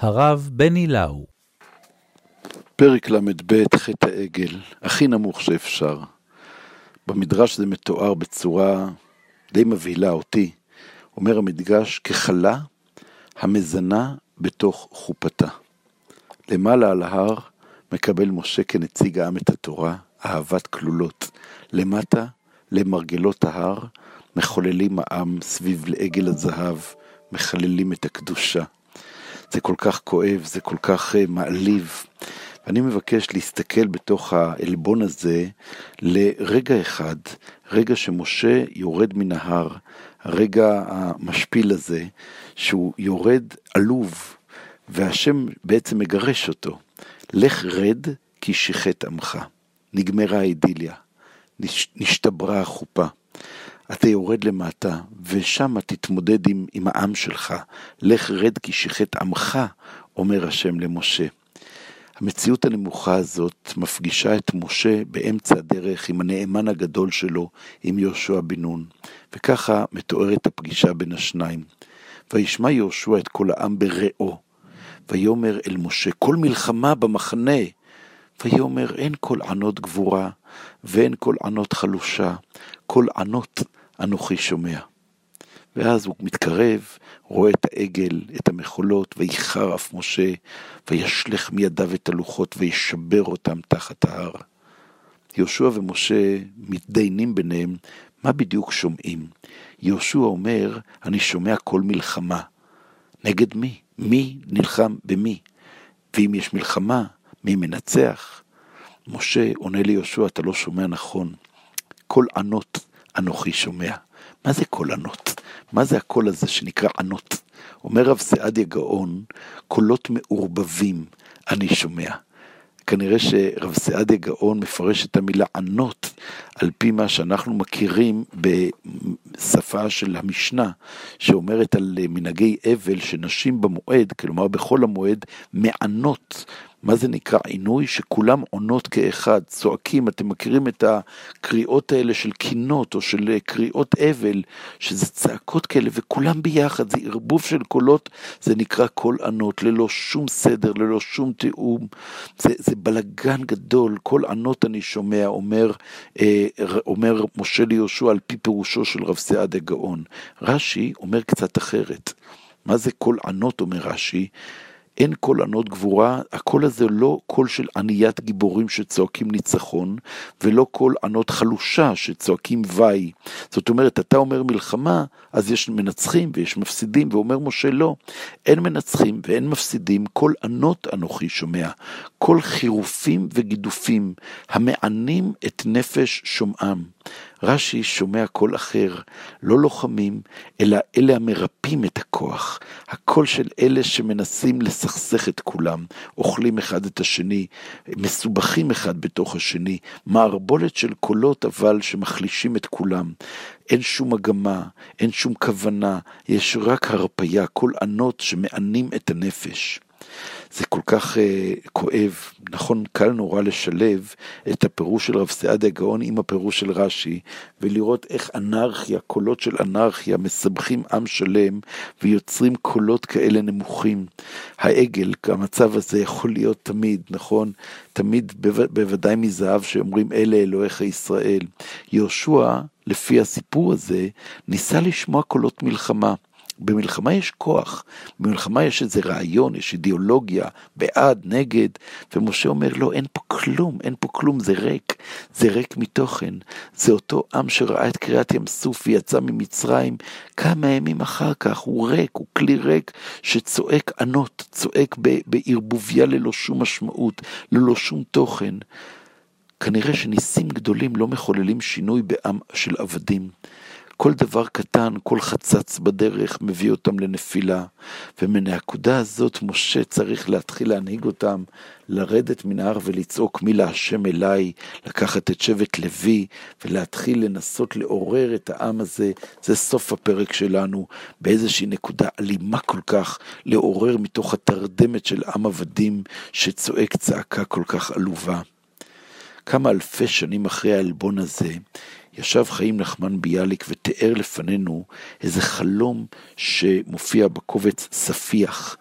הרב בני לאו. פרק ל"ב, חטא העגל, הכי נמוך שאפשר. במדרש זה מתואר בצורה די מבהילה אותי. אומר המדגש, ככלה המזנה בתוך חופתה. למעלה על ההר מקבל משה כנציג העם את התורה, אהבת כלולות. למטה, למרגלות ההר, מחוללים העם סביב לעגל הזהב, מחללים את הקדושה. זה כל כך כואב, זה כל כך uh, מעליב. ואני מבקש להסתכל בתוך העלבון הזה לרגע אחד, רגע שמשה יורד מן ההר, הרגע המשפיל הזה, שהוא יורד עלוב, והשם בעצם מגרש אותו. לך רד כי שיחת עמך. נגמרה האידיליה, נשתברה החופה. אתה יורד למטה, ושם תתמודד עם, עם העם שלך. לך רד כי שיחת עמך, אומר השם למשה. המציאות הנמוכה הזאת מפגישה את משה באמצע הדרך עם הנאמן הגדול שלו, עם יהושע בן נון, וככה מתוארת הפגישה בין השניים. וישמע יהושע את כל העם ברעו, ויאמר אל משה, כל מלחמה במחנה, ויאמר אין כל ענות גבורה, ואין כל ענות חלושה, כל ענות אנוכי שומע. ואז הוא מתקרב, רואה את העגל, את המחולות, ויחר אף משה, וישלך מידיו את הלוחות, וישבר אותם תחת ההר. יהושע ומשה מתדיינים ביניהם, מה בדיוק שומעים? יהושע אומר, אני שומע כל מלחמה. נגד מי? מי נלחם במי? ואם יש מלחמה, מי מנצח? משה עונה ליהושע, אתה לא שומע נכון. כל ענות אנוכי שומע. מה זה קול ענות? מה זה הקול הזה שנקרא ענות? אומר רב סעדיה גאון, קולות מעורבבים אני שומע. כנראה שרב סעדיה גאון מפרש את המילה ענות על פי מה שאנחנו מכירים בשפה של המשנה, שאומרת על מנהגי אבל שנשים במועד, כלומר בכל המועד, מענות מה זה נקרא עינוי? שכולם עונות כאחד, צועקים, אתם מכירים את הקריאות האלה של קינות או של קריאות אבל, שזה צעקות כאלה, וכולם ביחד, זה ערבוב של קולות, זה נקרא קול ענות, ללא שום סדר, ללא שום תיאום, זה, זה בלגן גדול, קול ענות אני שומע, אומר, אה, אומר משה ליהושע על פי פירושו של רב סעדיה גאון. רש"י אומר קצת אחרת. מה זה קול ענות, אומר רש"י? אין קול ענות גבורה, הקול הזה לא קול של עניית גיבורים שצועקים ניצחון, ולא קול ענות חלושה שצועקים וי. זאת אומרת, אתה אומר מלחמה, אז יש מנצחים ויש מפסידים, ואומר משה לא, אין מנצחים ואין מפסידים, קול ענות אנוכי שומע, קול חירופים וגידופים, המענים את נפש שומעם. רש"י שומע קול אחר, לא לוחמים, אלא אלה המרפים את הכוח, הקול של אלה שמנסים לסכסך את כולם, אוכלים אחד את השני, מסובכים אחד בתוך השני, מערבולת של קולות אבל שמחלישים את כולם. אין שום מגמה, אין שום כוונה, יש רק הרפייה, קול ענות שמענים את הנפש. זה כל כך uh, כואב, נכון, קל נורא לשלב את הפירוש של רב סעדיה גאון עם הפירוש של רש"י, ולראות איך אנרכיה, קולות של אנרכיה, מסבכים עם שלם ויוצרים קולות כאלה נמוכים. העגל, המצב הזה יכול להיות תמיד, נכון? תמיד בו, בוודאי מזהב שאומרים אלה אלוהיך ישראל. יהושע, לפי הסיפור הזה, ניסה לשמוע קולות מלחמה. במלחמה יש כוח, במלחמה יש איזה רעיון, יש אידיאולוגיה, בעד, נגד, ומשה אומר, לא, אין פה כלום, אין פה כלום, זה ריק, זה ריק מתוכן. זה אותו עם שראה את קריעת ים סוף ויצא ממצרים, כמה ימים אחר כך, הוא ריק, הוא כלי ריק שצועק ענות, צועק בערבוביה ללא שום משמעות, ללא שום תוכן. כנראה שניסים גדולים לא מחוללים שינוי בעם של עבדים. כל דבר קטן, כל חצץ בדרך מביא אותם לנפילה. ומנקודה הזאת משה צריך להתחיל להנהיג אותם, לרדת מן ההר ולצעוק מי להשם אליי, לקחת את שבט לוי ולהתחיל לנסות לעורר את העם הזה. זה סוף הפרק שלנו, באיזושהי נקודה אלימה כל כך, לעורר מתוך התרדמת של עם עבדים שצועק צעקה כל כך עלובה. כמה אלפי שנים אחרי העלבון הזה, ישב חיים נחמן ביאליק ותיאר לפנינו איזה חלום שמופיע בקובץ ספיח.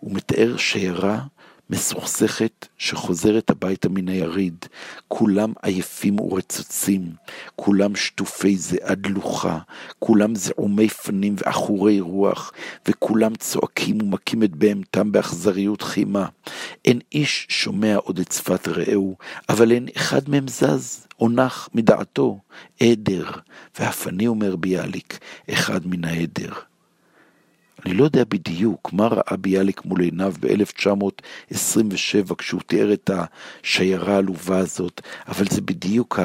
הוא מתאר שיירה מסוכסכת שחוזרת הביתה מן היריד, כולם עייפים ורצוצים, כולם שטופי זיעה דלוחה, כולם זעומי פנים ועכורי רוח, וכולם צועקים ומכים את בהמתם באכזריות חימה. אין איש שומע עוד את שפת רעהו, אבל אין אחד מהם זז או נח מדעתו, עדר, ואף אני אומר ביאליק, אחד מן העדר. אני לא יודע בדיוק מה ראה ביאליק מול עיניו ב-1927 כשהוא תיאר את השיירה העלובה הזאת, אבל זה בדיוק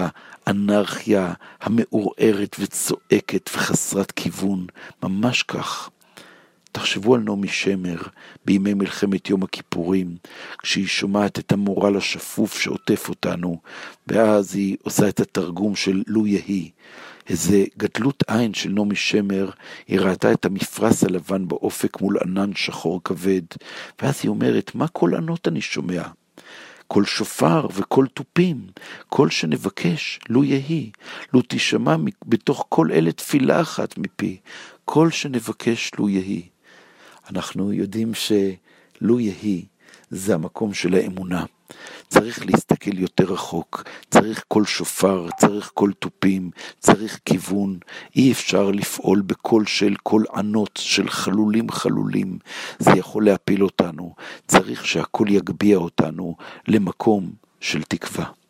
האנרכיה המעורערת וצועקת וחסרת כיוון, ממש כך. תחשבו על נעמי שמר בימי מלחמת יום הכיפורים, כשהיא שומעת את המורל השפוף שעוטף אותנו, ואז היא עושה את התרגום של לו יהי. איזה גדלות עין של נעמי שמר, היא ראתה את המפרש הלבן באופק מול ענן שחור כבד, ואז היא אומרת, מה קול ענות אני שומע? קול שופר וקול תופים, קול שנבקש, לו יהי, לו תשמע בתוך כל אלה תפילה אחת מפי, קול שנבקש, לו יהי. אנחנו יודעים שלו יהי, זה המקום של האמונה. צריך להסתכל יותר רחוק, צריך קול שופר, צריך קול תופים, צריך כיוון. אי אפשר לפעול בקול של קול ענות, של חלולים חלולים. זה יכול להפיל אותנו. צריך שהקול יגביה אותנו למקום של תקווה.